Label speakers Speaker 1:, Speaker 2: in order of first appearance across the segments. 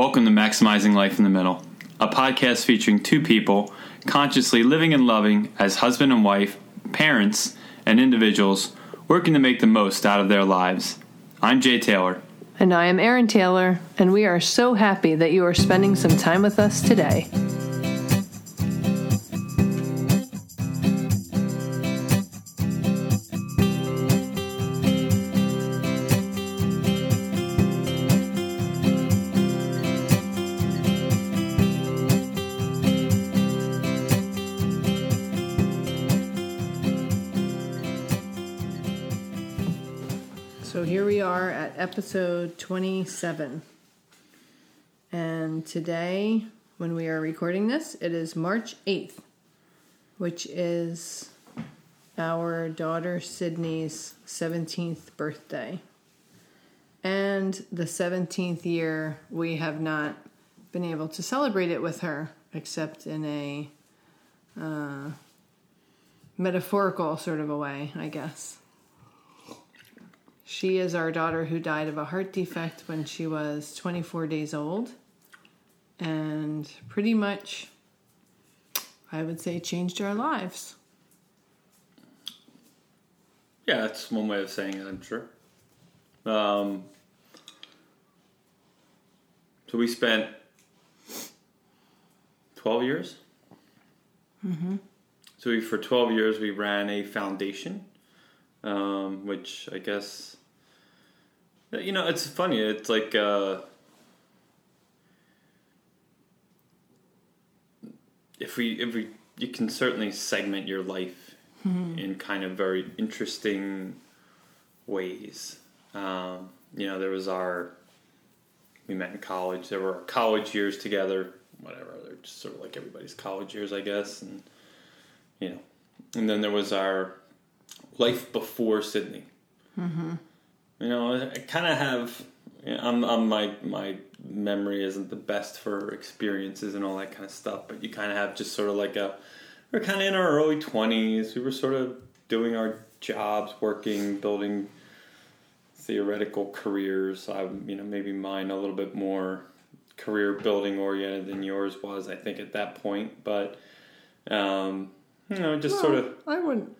Speaker 1: Welcome to Maximizing Life in the Middle, a podcast featuring two people consciously living and loving as husband and wife, parents, and individuals working to make the most out of their lives. I'm Jay Taylor.
Speaker 2: And I am Erin Taylor, and we are so happy that you are spending some time with us today. Episode 27. And today, when we are recording this, it is March 8th, which is our daughter Sydney's 17th birthday. And the 17th year, we have not been able to celebrate it with her, except in a uh, metaphorical sort of a way, I guess. She is our daughter who died of a heart defect when she was 24 days old. And pretty much, I would say, changed our lives.
Speaker 1: Yeah, that's one way of saying it, I'm sure. Um, so we spent 12 years. Mm-hmm. So we, for 12 years, we ran a foundation, um, which I guess, you know, it's funny. It's like, uh, if we, if we, you can certainly segment your life in kind of very interesting ways. Um, you know, there was our we met in college. There were our college years together. Whatever, they're just sort of like everybody's college years, I guess. And you know, and then there was our life before Sydney. Mm-hmm. You know, I kind of have. You know, I'm, I'm my my memory isn't the best for experiences and all that kind of stuff, but you kind of have just sort of like a. We're kind of in our early twenties. We were sort of doing our jobs, working, building theoretical careers. I, you know, maybe mine a little bit more career building oriented than yours was. I think at that point, but um, you know, just sort of
Speaker 2: I wouldn't.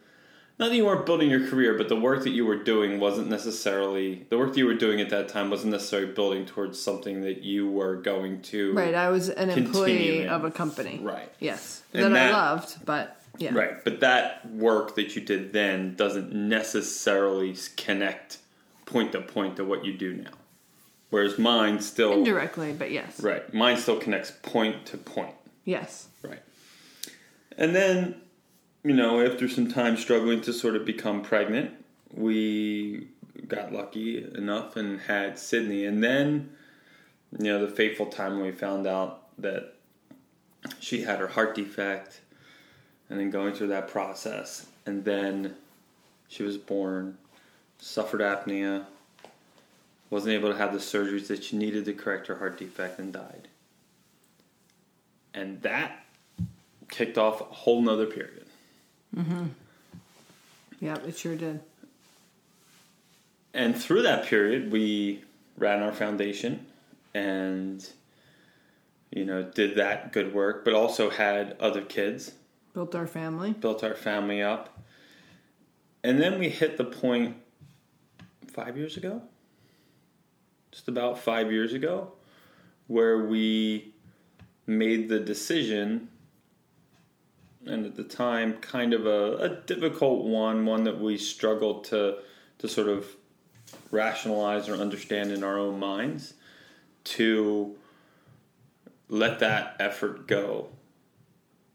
Speaker 1: Not that you weren't building your career, but the work that you were doing wasn't necessarily the work that you were doing at that time wasn't necessarily building towards something that you were going to
Speaker 2: Right, I was an employee
Speaker 1: in.
Speaker 2: of a company.
Speaker 1: Right.
Speaker 2: Yes.
Speaker 1: And
Speaker 2: that, I loved, but yeah.
Speaker 1: Right, but that work that you did then doesn't necessarily connect point to point to what you do now. Whereas mine still
Speaker 2: Indirectly, but yes.
Speaker 1: right, mine still connects point to point.
Speaker 2: Yes.
Speaker 1: Right. And then, you know, after some time struggling to sort of become pregnant, we got lucky enough and had Sydney. And then, you know, the fateful time when we found out that she had her heart defect, and then going through that process. And then she was born, suffered apnea, wasn't able to have the surgeries that she needed to correct her heart defect, and died. And that kicked off a whole nother period. Mm-hmm.
Speaker 2: Yeah, it sure did.
Speaker 1: And through that period, we ran our foundation and, you know, did that good work, but also had other kids,
Speaker 2: Built our family.
Speaker 1: built our family up. And then we hit the point five years ago, just about five years ago, where we made the decision, and at the time, kind of a, a difficult one, one that we struggled to, to sort of rationalize or understand in our own minds, to let that effort go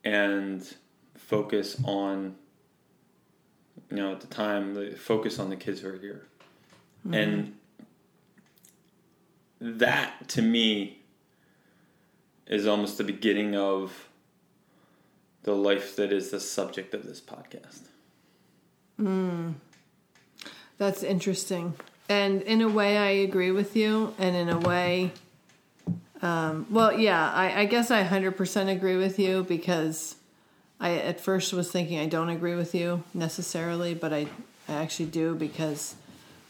Speaker 1: and focus on you know at the time the focus on the kids who are here. Mm-hmm. And that to me is almost the beginning of the life that is the subject of this podcast
Speaker 2: That's interesting. And in a way, I agree with you. And in a way, um, well, yeah, I, I guess I 100% agree with you because I at first was thinking I don't agree with you necessarily, but I, I actually do because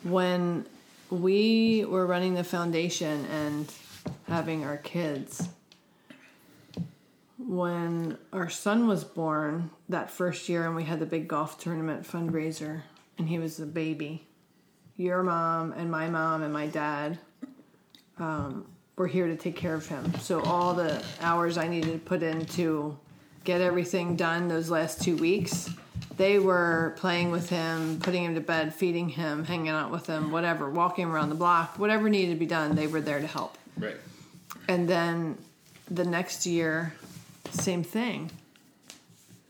Speaker 2: when we were running the foundation and having our kids. When our son was born that first year, and we had the big golf tournament fundraiser, and he was a baby, your mom and my mom and my dad um, were here to take care of him. So all the hours I needed to put in to get everything done those last two weeks, they were playing with him, putting him to bed, feeding him, hanging out with him, whatever, walking around the block, whatever needed to be done, they were there to help.
Speaker 1: Right.
Speaker 2: And then the next year, same thing.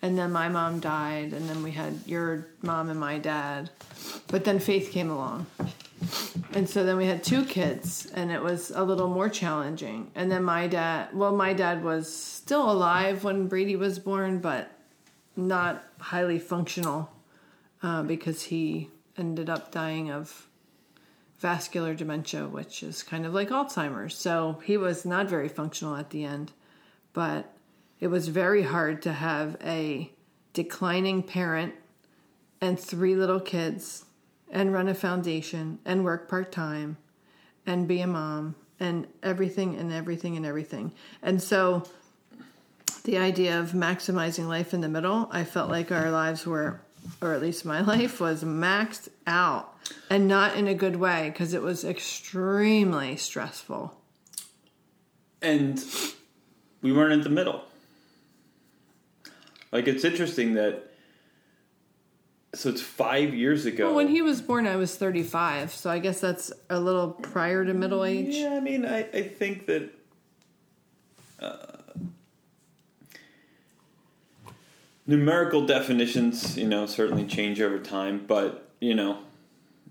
Speaker 2: And then my mom died, and then we had your mom and my dad. But then Faith came along. And so then we had two kids, and it was a little more challenging. And then my dad, well, my dad was still alive when Brady was born, but not highly functional uh, because he ended up dying of vascular dementia, which is kind of like Alzheimer's. So he was not very functional at the end, but it was very hard to have a declining parent and three little kids and run a foundation and work part time and be a mom and everything and everything and everything. And so the idea of maximizing life in the middle, I felt like our lives were, or at least my life was maxed out and not in a good way because it was extremely stressful.
Speaker 1: And we weren't in the middle. Like it's interesting that so it's five years ago.
Speaker 2: Well, when he was born, I was 35, so I guess that's a little prior to middle age.
Speaker 1: Yeah, I mean, I, I think that uh, numerical definitions, you know, certainly change over time, but, you know,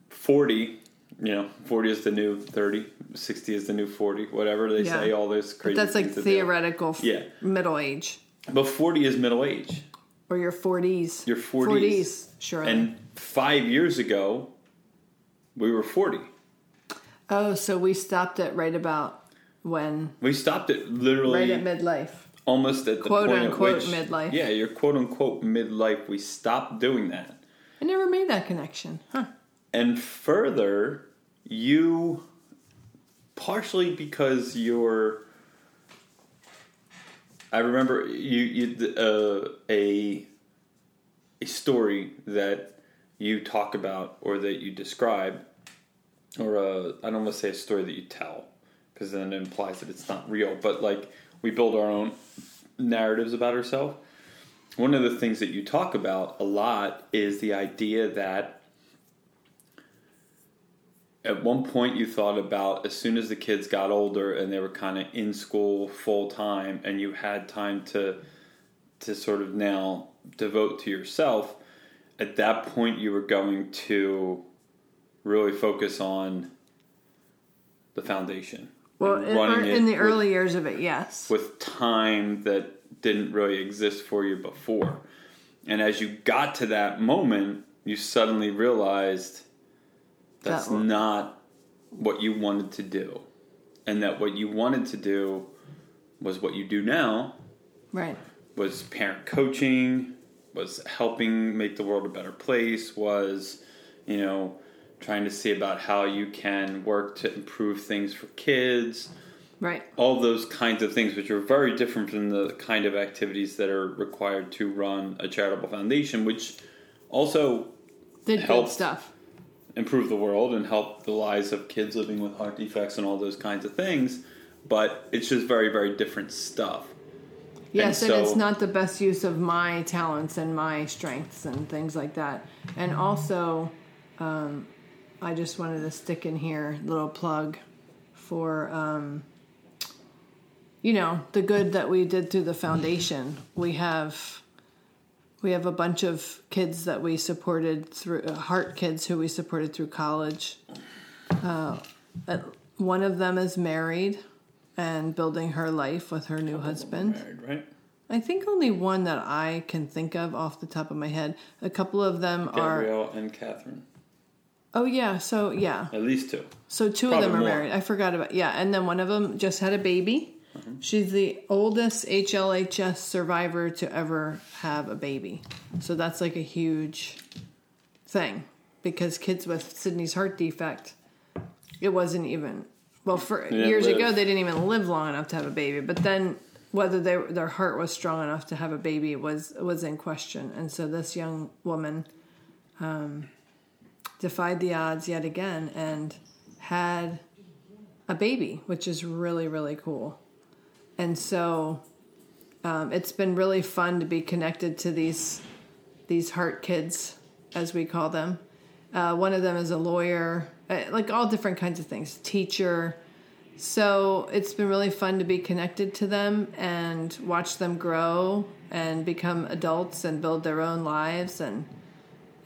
Speaker 1: 40, you know, 40 is the new 30, 60 is the new 40, whatever they
Speaker 2: Yeah.
Speaker 1: say, all this crazy
Speaker 2: But that's like
Speaker 1: that
Speaker 2: theoretical
Speaker 1: Yeah.
Speaker 2: middle age.
Speaker 1: But 40 is middle age.
Speaker 2: Or your 40s.
Speaker 1: Your 40s.
Speaker 2: sure.
Speaker 1: And five years ago, we were 40.
Speaker 2: oh, so we stopped it right about when,
Speaker 1: We stopped it literally
Speaker 2: right at midlife.
Speaker 1: almost at the
Speaker 2: Quote,
Speaker 1: point
Speaker 2: unquote,
Speaker 1: at which
Speaker 2: midlife.
Speaker 1: Yeah, you're quote unquote midlife. We stopped doing that,
Speaker 2: I never made that connection. Huh.
Speaker 1: and further, you partially because you're. I remember you you uh, a a story that you talk about or that you describe, or a, I don't want to say a story that you tell because then it implies that it's not real. But like we build our own narratives about ourselves. One of the things that you talk about a lot is the idea that at one point you thought about as soon as the kids got older and they were kind of in school full time and you had time to to sort of now devote to yourself at that point you were going to really focus on the foundation
Speaker 2: Well,
Speaker 1: and
Speaker 2: in,
Speaker 1: running it
Speaker 2: in the
Speaker 1: with-
Speaker 2: early years of it, yes.
Speaker 1: with time that didn't really exist for you before. And as you got to that moment, you suddenly realized that's
Speaker 2: That-
Speaker 1: not what you wanted to do. And that what you wanted to do was what you do now
Speaker 2: Right.
Speaker 1: was parent coaching, was helping make the world a better place, was, you know, trying to see about how you can work to improve things for kids,
Speaker 2: Right.
Speaker 1: all those kinds of things, which are very different from the kind of activities that are required to run a charitable foundation, which also
Speaker 2: Did
Speaker 1: Help.
Speaker 2: good stuff.
Speaker 1: Improve the world and help the lives of kids living with heart defects and all those kinds of things. But it's just very, very different stuff.
Speaker 2: Yes, and,
Speaker 1: so-
Speaker 2: it's not the best use of my talents and my strengths and things like that. And also, um, I just wanted to stick in here a little plug for, um, you know, the good that we did through the foundation. We have. We have a bunch of kids that we supported through uh, heart kids who we supported through college. Uh, one of them is married and building her life with her new husband.
Speaker 1: Married, right?
Speaker 2: I think only one that I can think of off the top of my head. A couple of them are.
Speaker 1: Gabrielle and Catherine.
Speaker 2: Oh yeah, so yeah,
Speaker 1: At least two.
Speaker 2: so two
Speaker 1: Probably
Speaker 2: of them are
Speaker 1: more.
Speaker 2: married. I forgot about yeah, and then one of them just had a baby.
Speaker 1: Mm-hmm.
Speaker 2: She's the oldest HLHS survivor to ever have a baby, so that's like a huge thing because kids with Sydney's heart defect, it wasn't even well, for years
Speaker 1: live.
Speaker 2: ago, they didn't even live long enough to have a baby. But then, whether they, their heart was strong enough to have a baby was was in question. And so, this young woman um, defied the odds yet again and had a baby, which is really really cool. And so, um, it's been really fun to be connected to these these heart kids, as we call them. Uh, one of them is a lawyer, uh, like all different kinds of things, teacher. So it's been really fun to be connected to them and watch them grow and become adults and build their own lives. And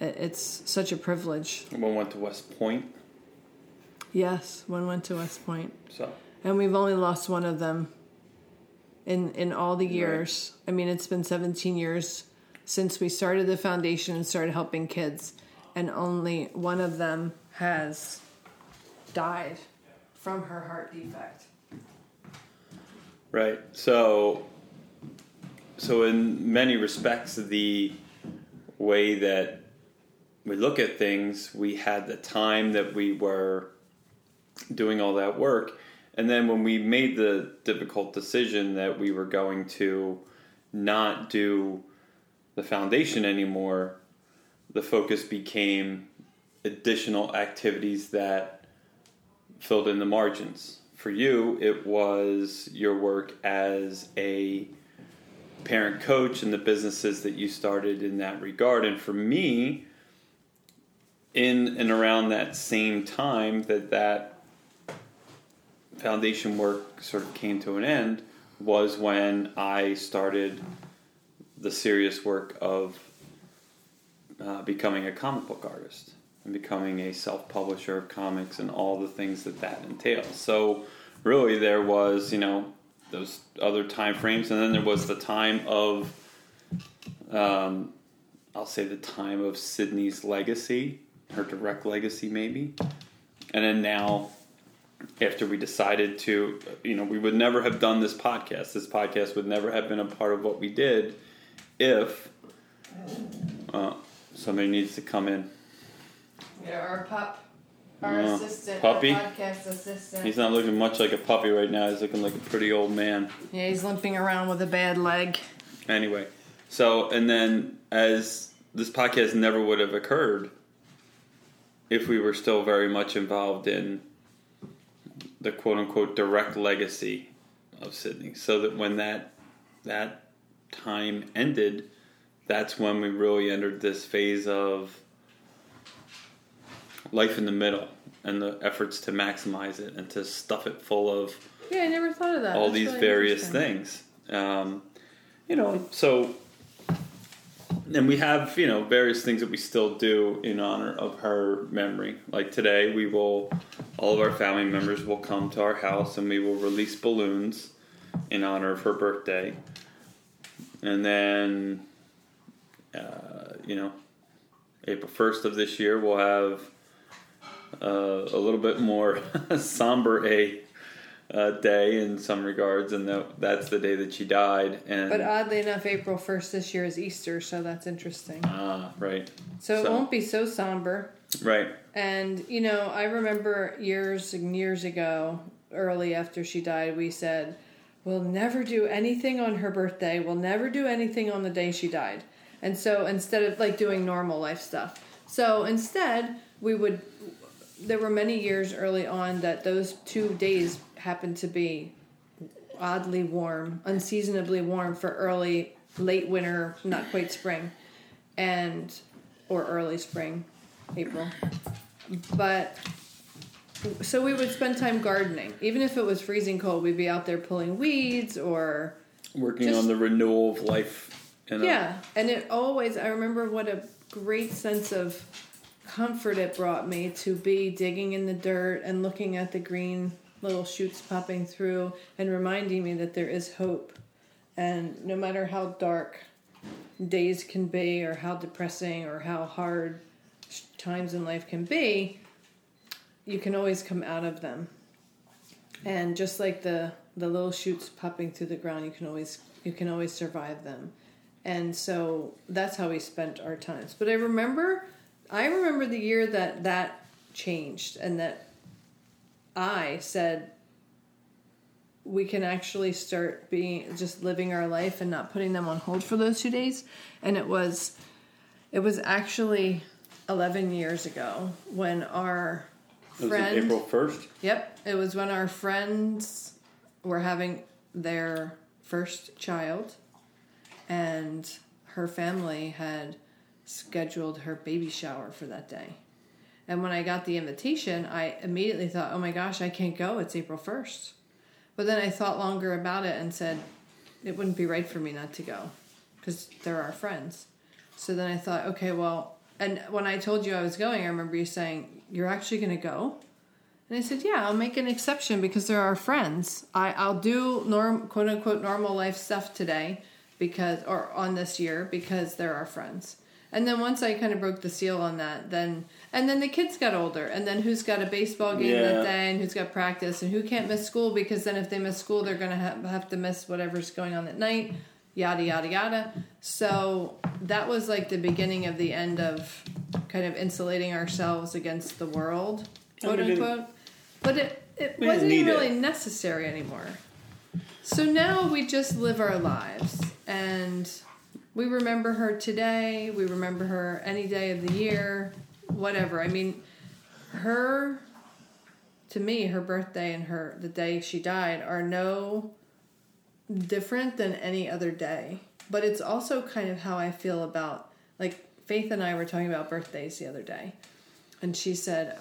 Speaker 2: it's such a privilege.
Speaker 1: One went to West Point,
Speaker 2: Yes, one went to West Point,
Speaker 1: so
Speaker 2: and we've only lost one of them in in all the years. I mean, it's been 17 years since we started the foundation and started helping kids, and only one of them has died from her heart defect.
Speaker 1: right. So, so in many respects, the way that we look at things, we had the time that we were doing all that work, and then when we made the difficult decision that we were going to not do the foundation anymore, the focus became additional activities that filled in the margins. For you, it was your work as a parent coach and the businesses that you started in that regard. And for me, in and around that same time that that foundation work sort of came to an end was when I started the serious work of uh, becoming a comic book artist and becoming a self-publisher of comics and all the things that that entails. So really, there was you know those other time frames, and then there was the time of um, I'll say the time of Sydney's legacy, her direct legacy maybe, and then now after we decided to, you know, we would never have done this podcast. This podcast would never have been a part of what we did if uh, somebody needs to come in.
Speaker 2: Yeah, our pup,
Speaker 1: our Uh, assistant, our puppy?
Speaker 2: podcast assistant.
Speaker 1: He's not looking much like a puppy right now. He's looking like a pretty old man.
Speaker 2: yeah, he's limping around with a bad leg.
Speaker 1: Anyway, so and then as this podcast never would have occurred if we were still very much involved in the quote unquote direct legacy of Sydney. So that when that that time ended, that's when we really entered this phase of life in the middle and the efforts to maximize it and to stuff it full of
Speaker 2: Yeah, I never thought of that.
Speaker 1: all
Speaker 2: That's
Speaker 1: these
Speaker 2: really
Speaker 1: various things. Um, you know, so and we have you know various things that we still do in honor of her memory. Like today, we will all of our family members will come to our house and we will release balloons in honor of her birthday, and then uh, you know April first of this year we'll have uh, a little bit more somber a uh, day in some regards, and that, that's the day that she died. And
Speaker 2: But oddly enough, April 1st this year is Easter, so that's interesting.
Speaker 1: ah, right,
Speaker 2: So, it won't be so somber.
Speaker 1: right,
Speaker 2: And, you know, I remember years and years ago, early after she died, we said, we'll never do anything on her birthday. We'll never do anything on the day she died. And so instead of like doing normal life stuff. So instead, we would, there were many years early on that those two days happened to be oddly warm, unseasonably warm for early, late winter, not quite spring, and, or early spring, April. But so we would spend time gardening. Even if it was freezing cold, we'd be out there pulling weeds or
Speaker 1: working
Speaker 2: Just-
Speaker 1: on the renewal of life. In a,
Speaker 2: yeah. And it always I remember what a great sense of comfort it brought me to be digging in the dirt and looking at the green little shoots popping through and reminding me that there is hope. And no matter how dark days can be or how depressing or how hard times in life can be, you can always come out of them. And just like the the little shoots popping through the ground, you can always you can always survive them. And so that's how we spent our times. But I remember I remember the year that that changed and that I said we can actually start being just living our life and not putting them on hold for those two days. And it was it was actually 11 years ago when our friend
Speaker 1: it April first?
Speaker 2: Yep, it was when our friends were having their first child, and her family had scheduled her baby shower for that day. And when I got the invitation, I immediately thought, oh my gosh, I can't go. It's April 1st. But then I thought longer about it and said, it wouldn't be right for me not to go because they're our friends. So then I thought, okay, well, and when I told you I was going, I remember you saying, you're actually going to go? And I said, "Yeah, I'll make an exception because they're our friends. I I'll do norm quote unquote normal life stuff today because or on this year because they're our friends." And then once I kind of broke the seal on that, then and then the kids got older, and then who's got a baseball game
Speaker 1: Yeah.
Speaker 2: that day, and who's got practice, and who can't miss school because then if they miss school, they're gonna have, have to miss whatever's going on that night, yada yada yada. So that was like the beginning of the end of kind of insulating ourselves against the world, quote unquote. But it it wasn't really
Speaker 1: it.
Speaker 2: necessary anymore. So now we just live our lives and we remember her today, we remember her any day of the year, whatever. I mean, her to me, her birthday and her the day she died are no different than any other day. But it's also kind of how I feel about like Faith and I were talking about birthdays the other day. And she said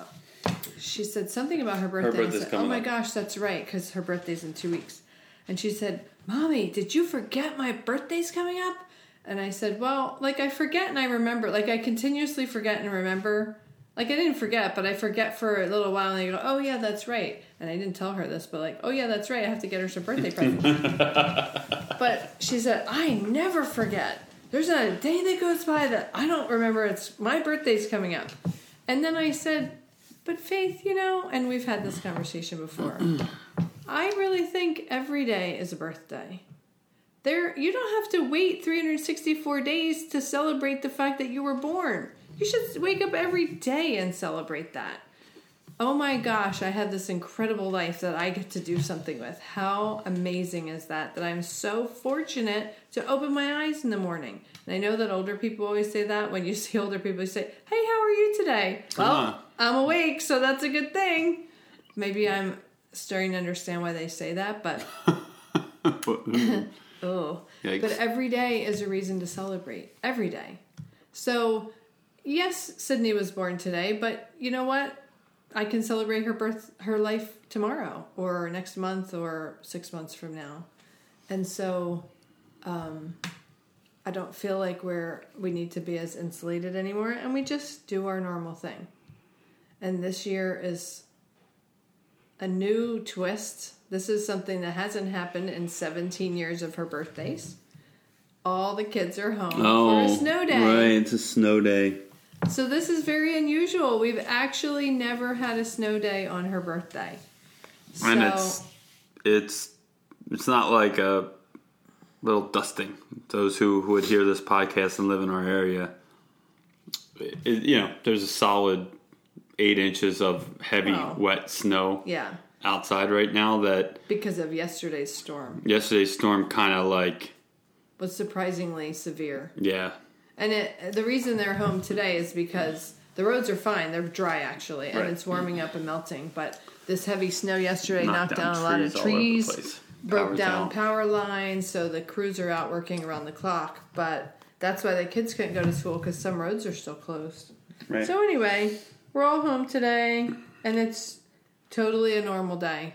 Speaker 2: she said something about her birthday.
Speaker 1: birthday's
Speaker 2: said, oh my
Speaker 1: up."
Speaker 2: gosh, that's right, because her birthday's in two weeks. And she said, Mommy, did you forget my birthday's coming up? And I said, Well, like I forget and I remember. Like I continuously forget and remember. Like I didn't forget, but I forget for a little while and I go, Oh yeah, that's right. And I didn't tell her this, but like, oh yeah, that's right, I have to get her some birthday presents. but she said, I never forget. There's not a day that goes by that I don't remember it's my birthday's coming up. And then I said, But Faith, you know, and we've had this conversation before. I really think every day is a birthday. There you don't have to wait 364 days to celebrate the fact that you were born. You should wake up every day and celebrate that. Oh my gosh, I have this incredible life that I get to do something with. How amazing is that? That I'm so fortunate to open my eyes in the morning. And I know that older people always say that. When you see older people, you say, Hey, how are you today? Well,
Speaker 1: Ah.
Speaker 2: I'm awake, so that's a good thing. Maybe I'm starting to understand why they say that, but oh. But every day is a reason to celebrate. Every day. So, yes, Sydney was born today, but you know what? I can celebrate her birth, her life tomorrow, or next month, or six months from now, and so um, I don't feel like we're we need to be as insulated anymore, and we just do our normal thing. And this year is a new twist. This is something that hasn't happened in 17 years of her birthdays. All the kids are home oh, for a oh, snow day.
Speaker 1: Oh, Right, it's a snow day.
Speaker 2: So this is very unusual. We've actually never had a snow day on her birthday. So
Speaker 1: And it's it's it's not like a little dusting. Those who, who would hear this podcast and live in our area, it, you know, there's a solid eight inches of heavy,
Speaker 2: Wow.
Speaker 1: wet snow
Speaker 2: yeah,
Speaker 1: outside right now. That
Speaker 2: because of yesterday's storm
Speaker 1: yesterday's storm kind of like,
Speaker 2: was surprisingly severe.
Speaker 1: yeah,
Speaker 2: And it, the reason they're home today is because the roads are fine. They're dry actually, and
Speaker 1: Right.
Speaker 2: it's warming up and melting. But this heavy snow yesterday knocked,
Speaker 1: knocked
Speaker 2: down, a lot of
Speaker 1: all over the
Speaker 2: trees, broke
Speaker 1: Power's
Speaker 2: down
Speaker 1: out.
Speaker 2: power lines. So the crews are out working around the clock. But that's why the kids couldn't go to school because some roads are still closed.
Speaker 1: Right.
Speaker 2: So anyway, we're all home today, and it's totally a normal day.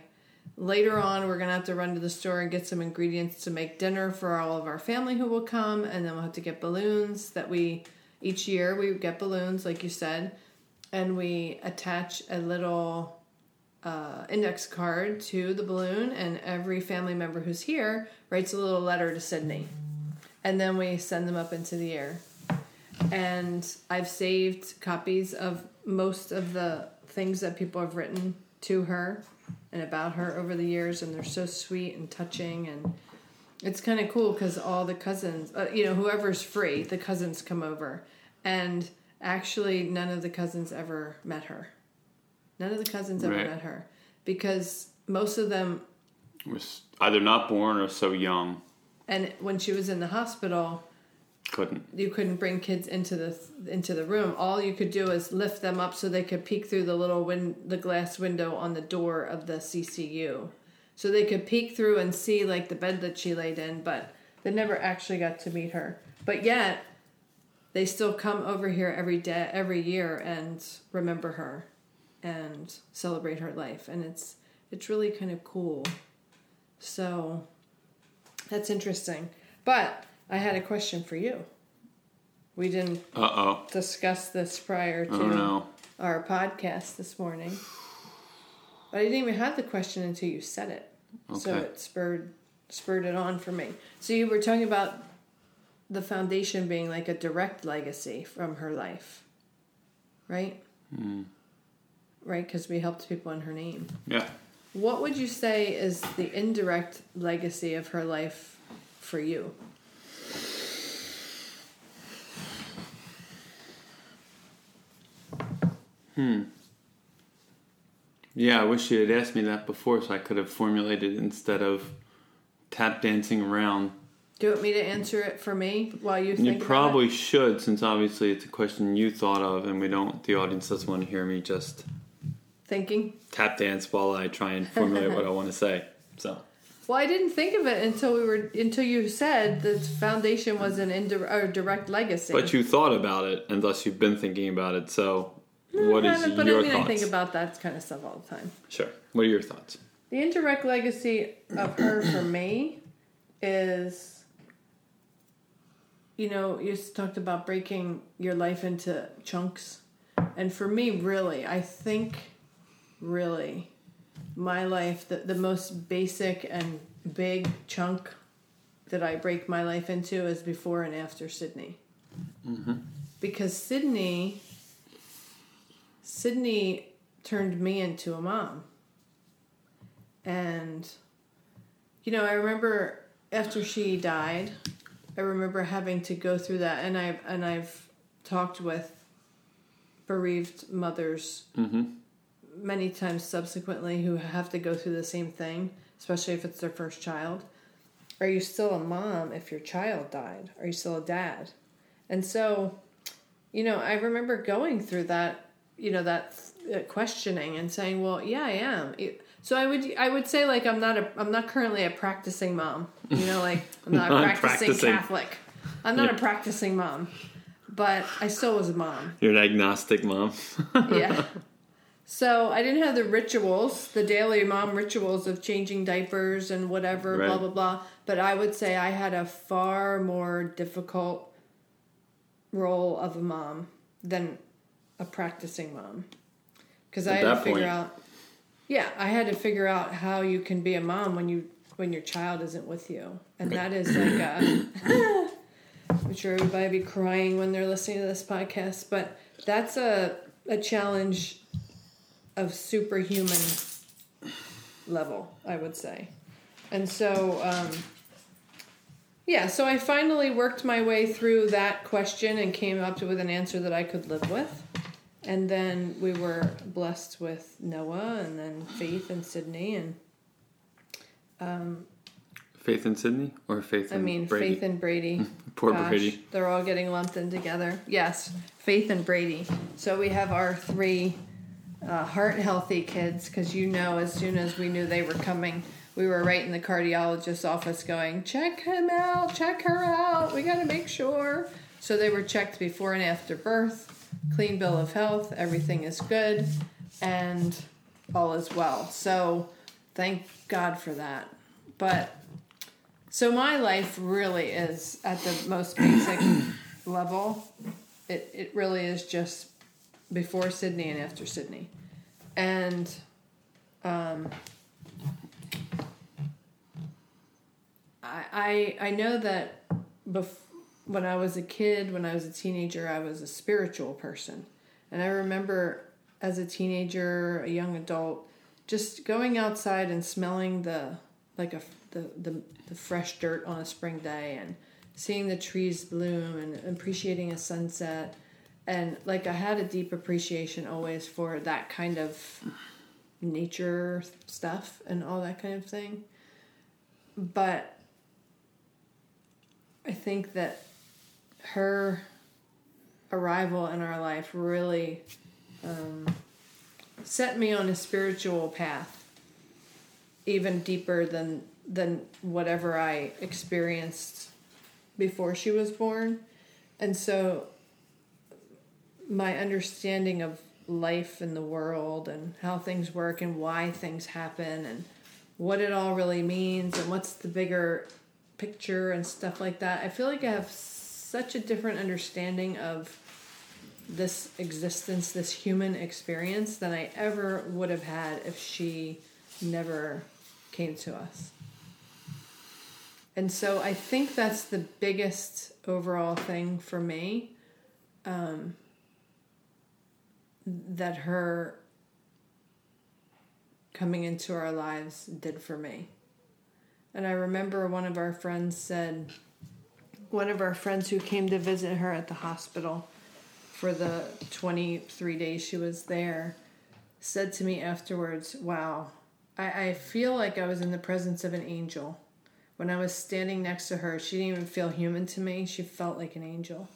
Speaker 2: Later on, we're gonna have to run to the store and get some ingredients to make dinner for all of our family who will come, and then we'll have to get balloons that we each year we get balloons, like you said, and we attach a little uh, index card to the balloon, and every family member who's here writes a little letter to Sydney, and then we send them up into the air and I've saved copies of most of the things that people have written to her and about her over the years, and they're so sweet and touching, and it's kind of cool because all the cousins, uh, you know, whoever's free, the cousins come over, and actually, none of the cousins ever met her. None of the cousins ever
Speaker 1: Right.
Speaker 2: met her. because most of them
Speaker 1: Was either not born or so young.
Speaker 2: and when she was in the hospital
Speaker 1: Couldn't.
Speaker 2: you couldn't bring kids into the into the room. All you could do is lift them up so they could peek through the little win- the glass window on the door of the CCU so they could peek through and see like the bed that she laid in but they never actually got to meet her. But yet they still come over here every day every year and remember her and celebrate her life. And it's it's really kind of cool. So that's interesting. But i had a question for you. We didn't
Speaker 1: Uh oh.
Speaker 2: discuss this prior to
Speaker 1: Oh no.
Speaker 2: our podcast this morning. But i didn't even have the question until you said it. So it spurred spurred it on for me. So you were talking about the foundation being like a direct legacy from her life right? Right because we helped people in her name.
Speaker 1: Yeah.
Speaker 2: what would you say is the indirect legacy of her life for you Hmm.
Speaker 1: Yeah, I wish you had asked me that before so I could have formulated instead of tap dancing around.
Speaker 2: do you want me to answer it for me while you
Speaker 1: You
Speaker 2: think about it?
Speaker 1: probably should, since obviously it's a question you thought of, and we don't. The audience doesn't want to hear me just
Speaker 2: thinking
Speaker 1: tap dance while I try and formulate what I want to say. So
Speaker 2: Well, I didn't think of it until we were until you said the foundation was an indirect or direct legacy.
Speaker 1: But you thought about it, and thus you've been thinking about it. So, what is
Speaker 2: but
Speaker 1: your
Speaker 2: I mean,
Speaker 1: thoughts?
Speaker 2: I think about that kind of stuff all the time.
Speaker 1: sure. What are your thoughts?
Speaker 2: The indirect legacy of her for me is, you know, you talked about breaking your life into chunks, and for me, really, I think, really, my life the the most basic and big chunk that I break my life into is before and after Sydney, mm-hmm. because Sydney. Sydney turned me into a mom. And, you know, I remember after she died, I remember having to go through that, and I've and I've talked with bereaved mothers mm-hmm. many times subsequently who have to go through the same thing, especially if it's their first child. Are you still a mom if your child died? Are you still a dad? And so, you know, I remember going through that, you know, that uh, questioning and saying, "Well, yeah, I am." It- So I would I would say like I'm not a I'm not currently a practicing mom. You know, like I'm not a practicing,
Speaker 1: practicing.
Speaker 2: Catholic. I'm not
Speaker 1: Yeah.
Speaker 2: a practicing mom, but I still was a mom.
Speaker 1: You're an agnostic mom.
Speaker 2: Yeah. So I didn't have the rituals, the daily mom rituals of changing diapers and whatever, blah blah blah. But I would say I had a far more difficult role of a mom than a practicing mom, because I had to figure
Speaker 1: point.
Speaker 2: out. Yeah, I had to figure out how you can be a mom when you when your child isn't with you, and
Speaker 1: Right.
Speaker 2: that is like a. I'm sure everybody be crying when they're listening to this podcast, but that's a a challenge of superhuman level, I would say. And so, um, yeah, so I finally worked my way through that question and came up with an answer that I could live with. And then we were blessed with Noah and then Faith and Sydney and um,
Speaker 1: Faith and Sydney or Faith
Speaker 2: and
Speaker 1: Brady.
Speaker 2: I mean
Speaker 1: Brady?
Speaker 2: Faith and Brady.
Speaker 1: Poor
Speaker 2: Gosh,
Speaker 1: Brady.
Speaker 2: They're all getting lumped in together. Yes, Faith and Brady. So we have our three uh, heart healthy kids because you know, as soon as we knew they were coming, we were right in the cardiologist's office going, check him out, check her out. We got to make sure. So they were checked before and after birth, clean bill of health, everything is good, and all is well. So thank God for that. But so my life really is at the most basic level. It it really is just before Sydney and after Sydney, and um, I I I know that bef- when I was a kid, when I was a teenager, I was a spiritual person, and I remember as a teenager, a young adult, just going outside and smelling the like a the, the, the fresh dirt on a spring day and seeing the trees bloom and appreciating a sunset and like I had a deep appreciation always for that kind of nature stuff and all that kind of thing. But I think that her arrival in our life really um, set me on a spiritual path, even deeper than than whatever I experienced before she was born, and so my understanding of life and the world and how things work and why things happen and what it all really means and what's the bigger picture and stuff like that. I feel like I have such a different understanding of this existence, this human experience than I ever would have had if she never came to us. And so I think that's the biggest overall thing for me. Um, that her coming into our lives did for me. And I remember one of our friends said, one of our friends who came to visit her at the hospital for the 23 days she was there said to me afterwards, Wow, I, I feel like I was in the presence of an angel. When I was standing next to her, she didn't even feel human to me. She felt like an angel.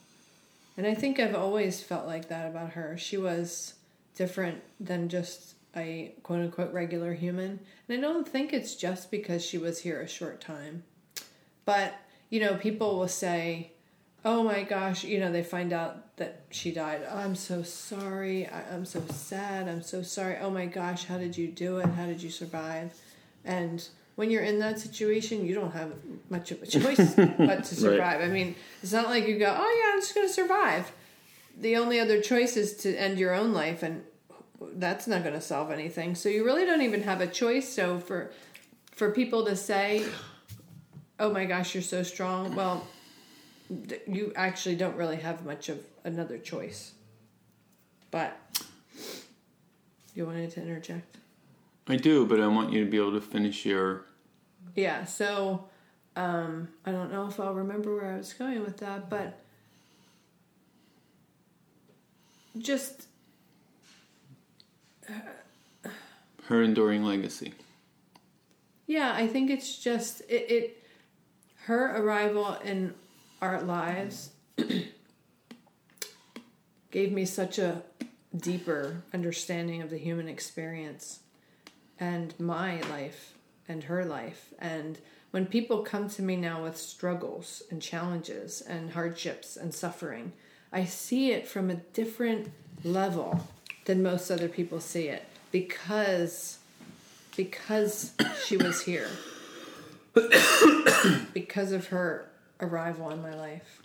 Speaker 2: And I think I've always felt like that about her. She was different than just a quote unquote regular human. And I don't think it's just because she was here a short time. But, you know, people will say, oh my gosh, you know, they find out that she died. Oh, I'm so sorry. I, am so sad. I'm so sorry. Oh my gosh, how did you do it? How did you survive? And when you're in that situation, you don't have much of a choice but to survive. right. I mean, it's not like you go, oh yeah, I'm just going to survive. The only other choice is to end your own life, and that's not going to solve anything. So you really don't even have a choice. So for for people to say, "Oh my gosh, you're so strong," well, you actually don't really have much of another choice. But you wanted to interject.
Speaker 1: I do, but I want you to be able to finish your.
Speaker 2: Yeah, so um, I don't know if I'll remember where I was going with that, but just.
Speaker 1: Uh, her enduring legacy.
Speaker 2: Yeah, I think it's just it, it her arrival in our lives gave me such a deeper understanding of the human experience and my life and her life. And when people come to me now with struggles and challenges and hardships and suffering, I see it from a different level than most other people see it because because she was here because of her arrival in my life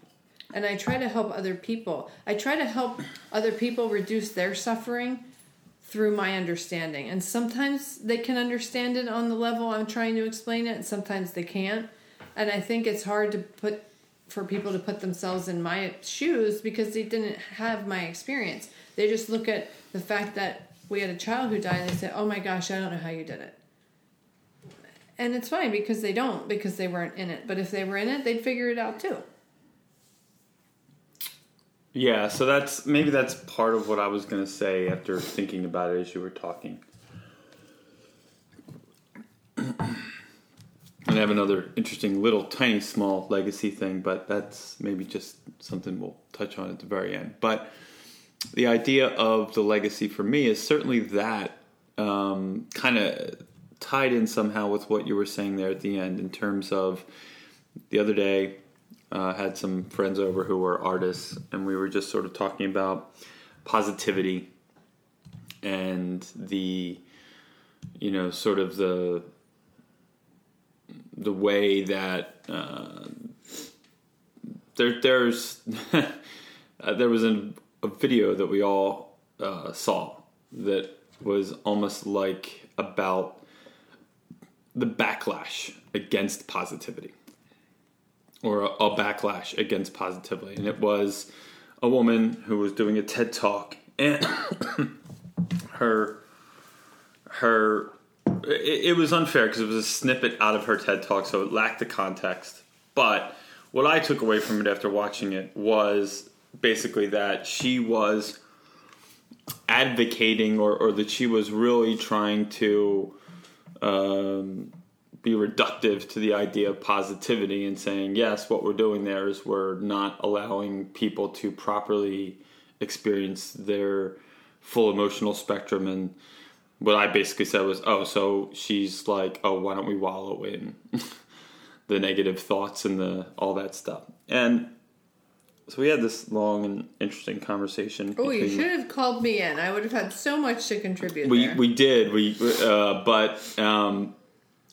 Speaker 2: and i try to help other people i try to help other people reduce their suffering through my understanding. And sometimes they can understand it on the level I'm trying to explain it, and sometimes they can't. And I think it's hard to put for people to put themselves in my shoes because they didn't have my experience. They just look at the fact that we had a child who died and they say, "Oh my gosh, I don't know how you did it." And it's fine because they don't because they weren't in it. But if they were in it, they'd figure it out too.
Speaker 1: Yeah, so that's maybe that's part of what I was going to say after thinking about it as you were talking. and I have another interesting little tiny small legacy thing, but that's maybe just something we'll touch on at the very end. But the idea of the legacy for me is certainly that um, kind of tied in somehow with what you were saying there at the end in terms of the other day uh, had some friends over who were artists, and we were just sort of talking about positivity and the, you know, sort of the the way that uh, there there's uh, there was a, a, video that we all uh, saw that was almost like about the backlash against positivity or a, a backlash against positivity. and it was a woman who was doing a TED talk, and her her it, it was unfair because it was a snippet out of her TED talk, so it lacked the context. But what I took away from it after watching it was basically that she was advocating or, or that she was really trying to um, be reductive to the idea of positivity and saying, yes, what we're doing there is we're not allowing people to properly experience their full emotional spectrum. And what I basically said was, oh, so she's like, oh, why don't we wallow in the negative thoughts and the all that stuff? And so we had this long and interesting conversation.
Speaker 2: Oh, you should have called me in. I would have had so much to contribute.
Speaker 1: we
Speaker 2: there.
Speaker 1: we did we uh, but um,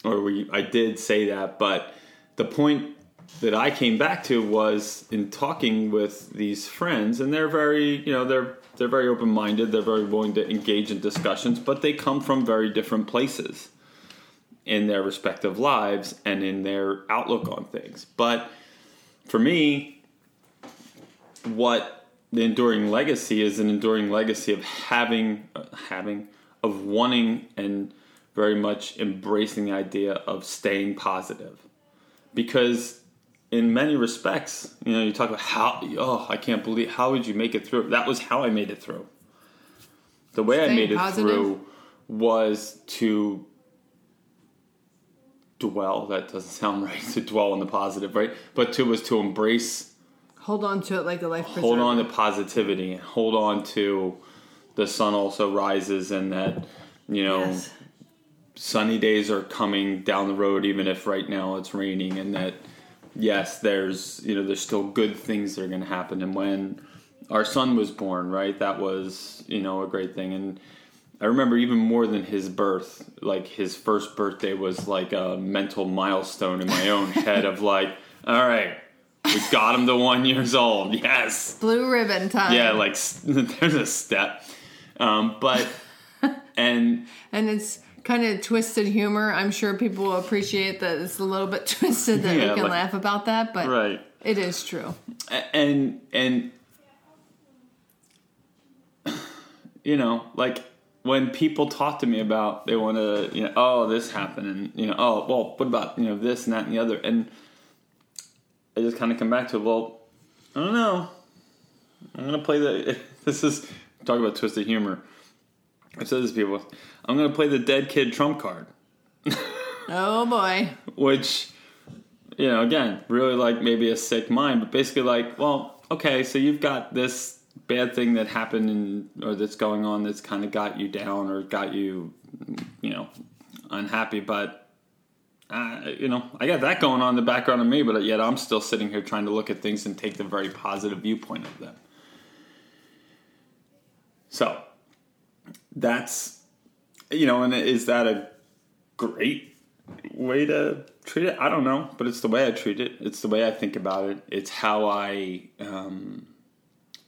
Speaker 1: or we I did say that, but the point that I came back to was in talking with these friends, and they're very you know they're they're very open minded, they're very willing to engage in discussions, but they come from very different places in their respective lives and in their outlook on things. But for me, what the enduring legacy is an enduring legacy of having uh, having of wanting and very much embracing the idea of staying positive. Because in many respects you know you talk about how oh i can't believe how would you make it through? That was how i made it through. The way i
Speaker 2: Staying
Speaker 1: made it
Speaker 2: positive?
Speaker 1: through was to dwell that doesn't sound right to dwell on the positive right? But to was to embrace
Speaker 2: hold on to it like a life preserver.
Speaker 1: hold on to positivity hold on to the sun also rises and that you know
Speaker 2: Yes.
Speaker 1: sunny days are coming down the road even if right now it's raining and that yes there's you know there's still good things that are going to happen and when our son was born right that was you know a great thing and i remember even more than his birth like his first birthday was like a mental milestone in my own head of like all right we got him to one years old yes
Speaker 2: Blue ribbon time.
Speaker 1: yeah like there's a step um, but and
Speaker 2: and it's kind of twisted humor. I'm sure people will appreciate that it's a little bit twisted that
Speaker 1: Yeah,
Speaker 2: we can
Speaker 1: like-
Speaker 2: laugh about that, but
Speaker 1: right
Speaker 2: it is true.
Speaker 1: and and you know like when people talk to me about they want to you know oh this happened and you know oh well what about you know this and that and the other and i just kind of come back to well i don't know. I'm gonna play the this is talk about twisted humor. I've said this to people i'm gonna play the dead kid trump card.
Speaker 2: Oh boy.
Speaker 1: which you know again really like maybe a sick mind but basically like well okay so you've got this bad thing that happened and or that's going on that's kind of got you down or got you you know unhappy but uh, you know i got that going on in the background of me but yet i'm still sitting here trying to look at things and take the very positive viewpoint of them so that's you know and is that a great way to treat it. I don't know, but it's the way I treat it. It's the way I think about it. It's how I, um,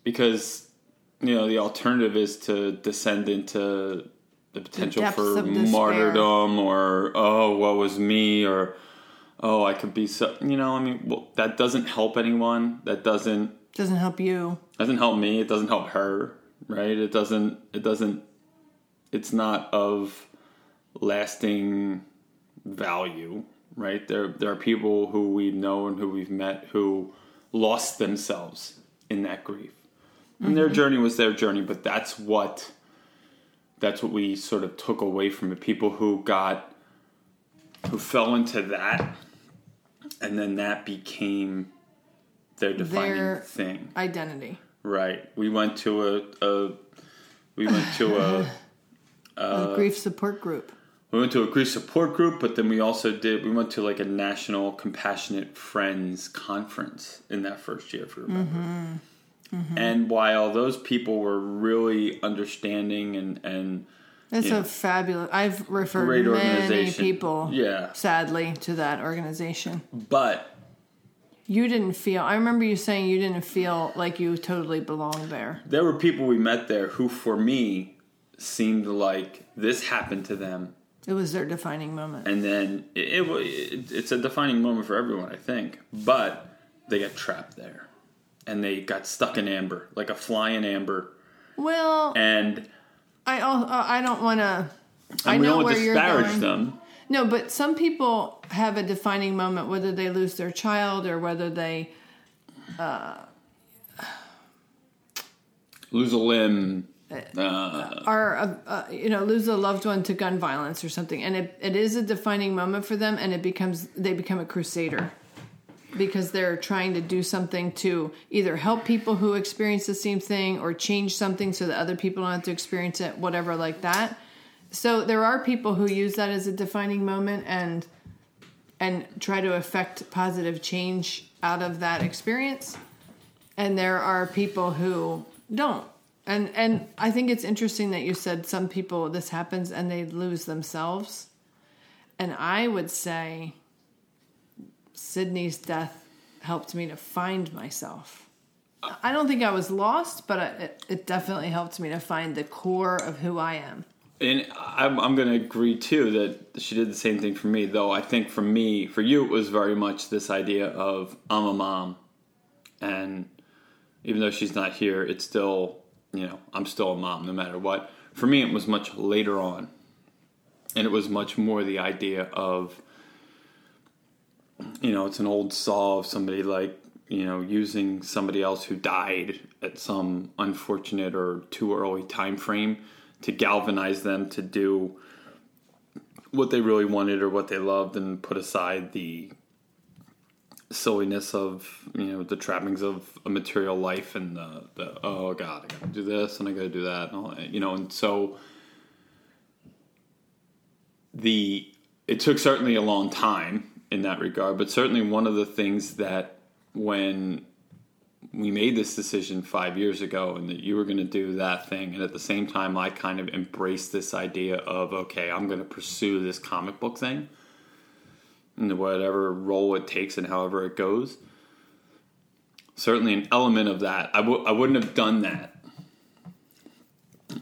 Speaker 1: because you know the alternative is to descend into the potential
Speaker 2: depths
Speaker 1: for martyrdom or oh, what was me or oh, I could be so. You know, I mean, well, that doesn't help anyone. That doesn't
Speaker 2: Doesn't help you.
Speaker 1: doesn't help me. It doesn't help her. Right? It doesn't. It doesn't. It's not of lasting value. Right? There. There are people who we know and who we've met who lost themselves in that grief, and their mm-hmm. journey was their journey. But that's what. That's what we sort of took away from it. People who got, who fell into that, and then that became their defining
Speaker 2: Their-
Speaker 1: thing.
Speaker 2: Identity.
Speaker 1: Right. We went to a, a we went to a
Speaker 2: a grief support group.
Speaker 1: we went to a grief support group, but then we also did we went to like a national compassionate friends conference in that first year, if you remember. Mm-hmm. Mm-hmm. And while those people were really understanding and and
Speaker 2: It's a fabulous. I've referred many people,
Speaker 1: Yeah.
Speaker 2: sadly, to that organization.
Speaker 1: but
Speaker 2: You didn't feel. I remember you saying you didn't feel like you totally belonged there.
Speaker 1: there were people we met there who for me seemed like this happened to them
Speaker 2: It was their defining moment.
Speaker 1: and then it, it, it it's a defining moment for everyone, I think. But they got trapped there, and they got stuck in amber, like a fly in amber.
Speaker 2: Well,
Speaker 1: And,
Speaker 2: I uh, I don't want to. I know where you're
Speaker 1: disparage
Speaker 2: going.
Speaker 1: them.
Speaker 2: No, but some people have a defining moment, whether they lose their child or whether they
Speaker 1: Lose a limb, Uh,
Speaker 2: are uh, uh, you know lose a loved one to gun violence or something and it, it is a defining moment for them and it becomes they become a crusader because they're trying to do something to either help people who experience the same thing or change something so that other people don't have to experience it whatever like that. So there are people who use that as a defining moment and and try to affect positive change out of that experience. And there are people who don't. And and I think it's interesting that you said some people this happens and they lose themselves. And I would say Sydney's death helped me to find myself. I don't think I was lost, but it, it definitely helped me to find the core of who I am.
Speaker 1: And I'm, I'm going to agree too that she did the same thing for me, though I think for me, for you, it was very much this idea of I'm a mom. And even though she's not here, it's still you know, I'm still a mom no matter what. For me, it was much later on. And it was much more the idea of, you know, it's an old saw of somebody like, you know, using somebody else who died at some unfortunate or too early time frame to galvanize them to do what they really wanted or what they loved and put aside the silliness of you know the trappings of a material life and the, the oh god I gotta do this and I gotta do that and all that, you know and so the it took certainly a long time in that regard but certainly one of the things that when we made this decision five years ago and that you were going to do that thing and at the same time i kind of embraced this idea of okay i'm going to pursue this comic book thing in whatever role it takes and however it goes. Certainly, an element of that. I w- I wouldn't have done that.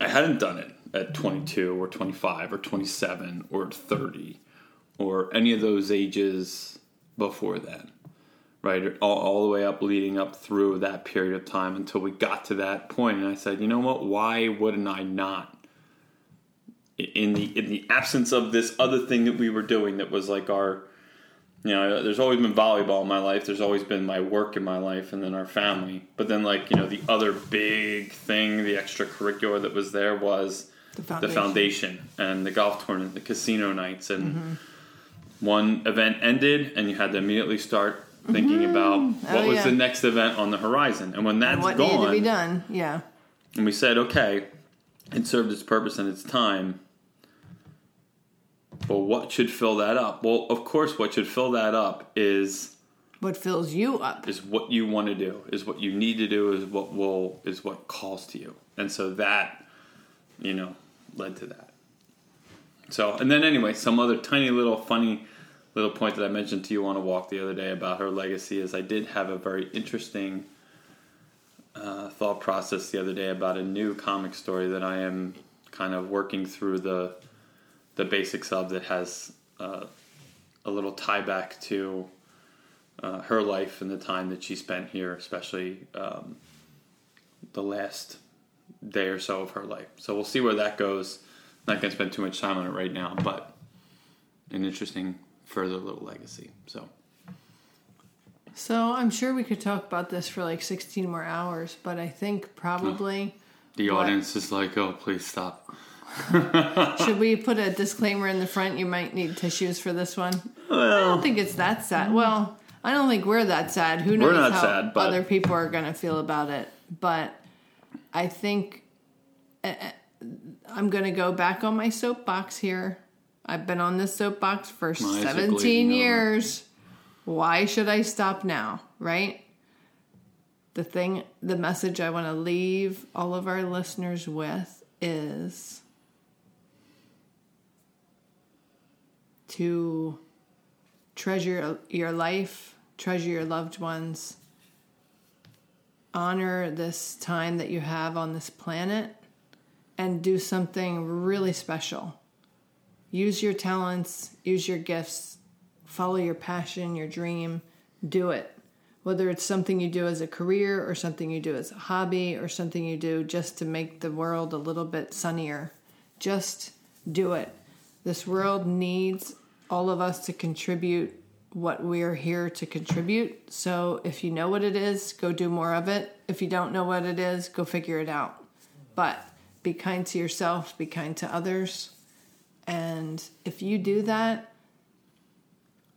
Speaker 1: I hadn't done it at 22 or 25 or 27 or 30 or any of those ages before then, right? All, all the way up, leading up through that period of time until we got to that point. and I said, you know what? Why wouldn't I not? In the in the absence of this other thing that we were doing, that was like our you know, there's always been volleyball in my life. There's always been my work in my life, and then our family. But then, like you know, the other big thing, the extracurricular that was there was the foundation, the foundation and the golf tournament, the casino nights, and mm-hmm. One event ended, and you had to immediately start thinking mm-hmm. about what oh, was yeah. the next event on the horizon. And when that's and
Speaker 2: what
Speaker 1: gone,
Speaker 2: needed to be done, yeah.
Speaker 1: And we said, okay, it served its purpose and its time but what should fill that up? Well, of course, what should fill that up is
Speaker 2: what fills you up
Speaker 1: is what you want to do, is what you need to do, is what will is what calls to you, and so that you know led to that. So, and then anyway, some other tiny little funny little point that I mentioned to you on a walk the other day about her legacy is I did have a very interesting uh, thought process the other day about a new comic story that I am kind of working through the the basics of that has uh, a little tie back to uh, her life and the time that she spent here, especially um, the last day or so of her life. So we'll see where that goes. Not going to spend too much time on it right now, but an interesting further little legacy. So.
Speaker 2: So I'm sure we could talk about this for like 16 more hours, but I think probably.
Speaker 1: The audience what, is like, oh, please stop.
Speaker 2: Should we put a disclaimer in the front? You might need tissues for this one. Well, I don't think it's that sad. Well, I don't think we're that sad. Who knows how sad, but... other people are going to feel about it? But I think uh, I'm going to go back on my soapbox here. I've been on this soapbox for 17 years. Why should I stop now? Right? The thing, the message I want to leave all of our listeners with is to treasure your life, treasure your loved ones, honor this time that you have on this planet, and do something really special. Use your talents, use your gifts, follow your passion, your dream, do it. Whether it's something you do as a career or something you do as a hobby or something you do just to make the world a little bit sunnier, just do it. This world needs all of us to contribute what we're here to contribute. So if you know what it is, go do more of it. If you don't know what it is, go figure it out. But be kind to yourself, be kind to others. And if you do that,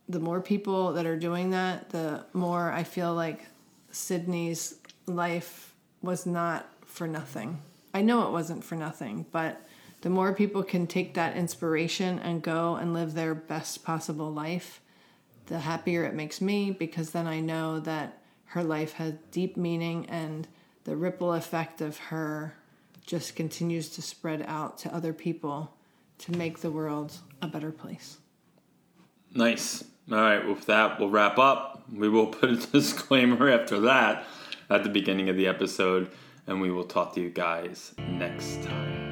Speaker 2: the more people that are doing that, the more I feel like Sydney's life was not for nothing. I know it wasn't for nothing, but the more people can take that inspiration and go and live their best possible life, the happier it makes me because then I know that her life has deep meaning and the ripple effect of her just continues to spread out to other people to make the world a better place.
Speaker 1: Nice. All right, with that, we'll wrap up. We will put a disclaimer after that at the beginning of the episode, and we will talk to you guys next time.